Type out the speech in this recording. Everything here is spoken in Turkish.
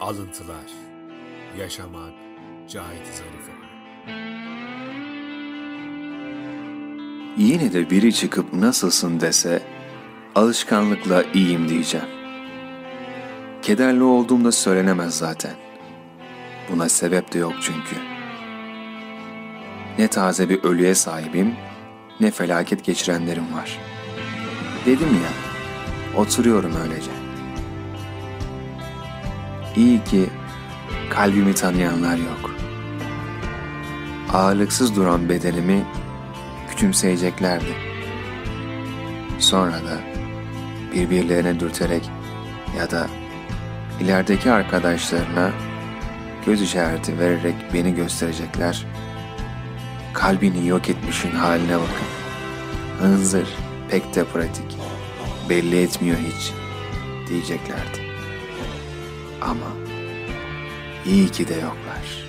Alıntılar. Yaşamak Cahit Zarifoğlu. Yine de biri çıkıp nasılsın dese alışkanlıkla iyiyim diyeceğim. Kederli olduğumda söylenemez zaten. Buna sebep de yok çünkü. Ne taze bir ölüye sahibim, ne felaket geçirenlerim var. Dedim ya, oturuyorum öylece. İyi ki kalbimi tanıyanlar yok. Ağırlıksız duran bedenimi küçümseyeceklerdi. Sonra da birbirlerine dürterek ya da ilerideki arkadaşlarına göz işareti vererek beni gösterecekler. Kalbini yok etmişin haline bakın. Hınzır, pek de pratik. Belli etmiyor hiç diyeceklerdi. Ama iyi ki de yoklar.''